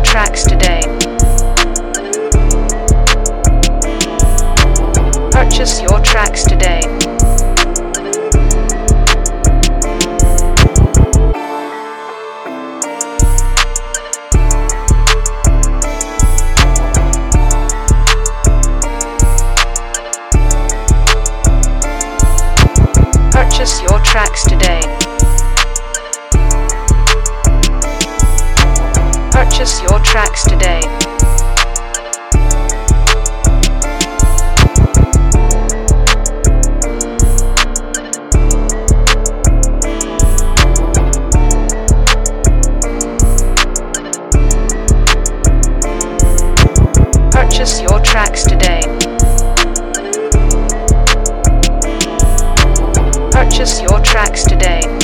tracks today. Purchase your tracks today. Purchase your tracks today. Purchase your tracks today. Purchase your tracks today. Purchase your tracks today.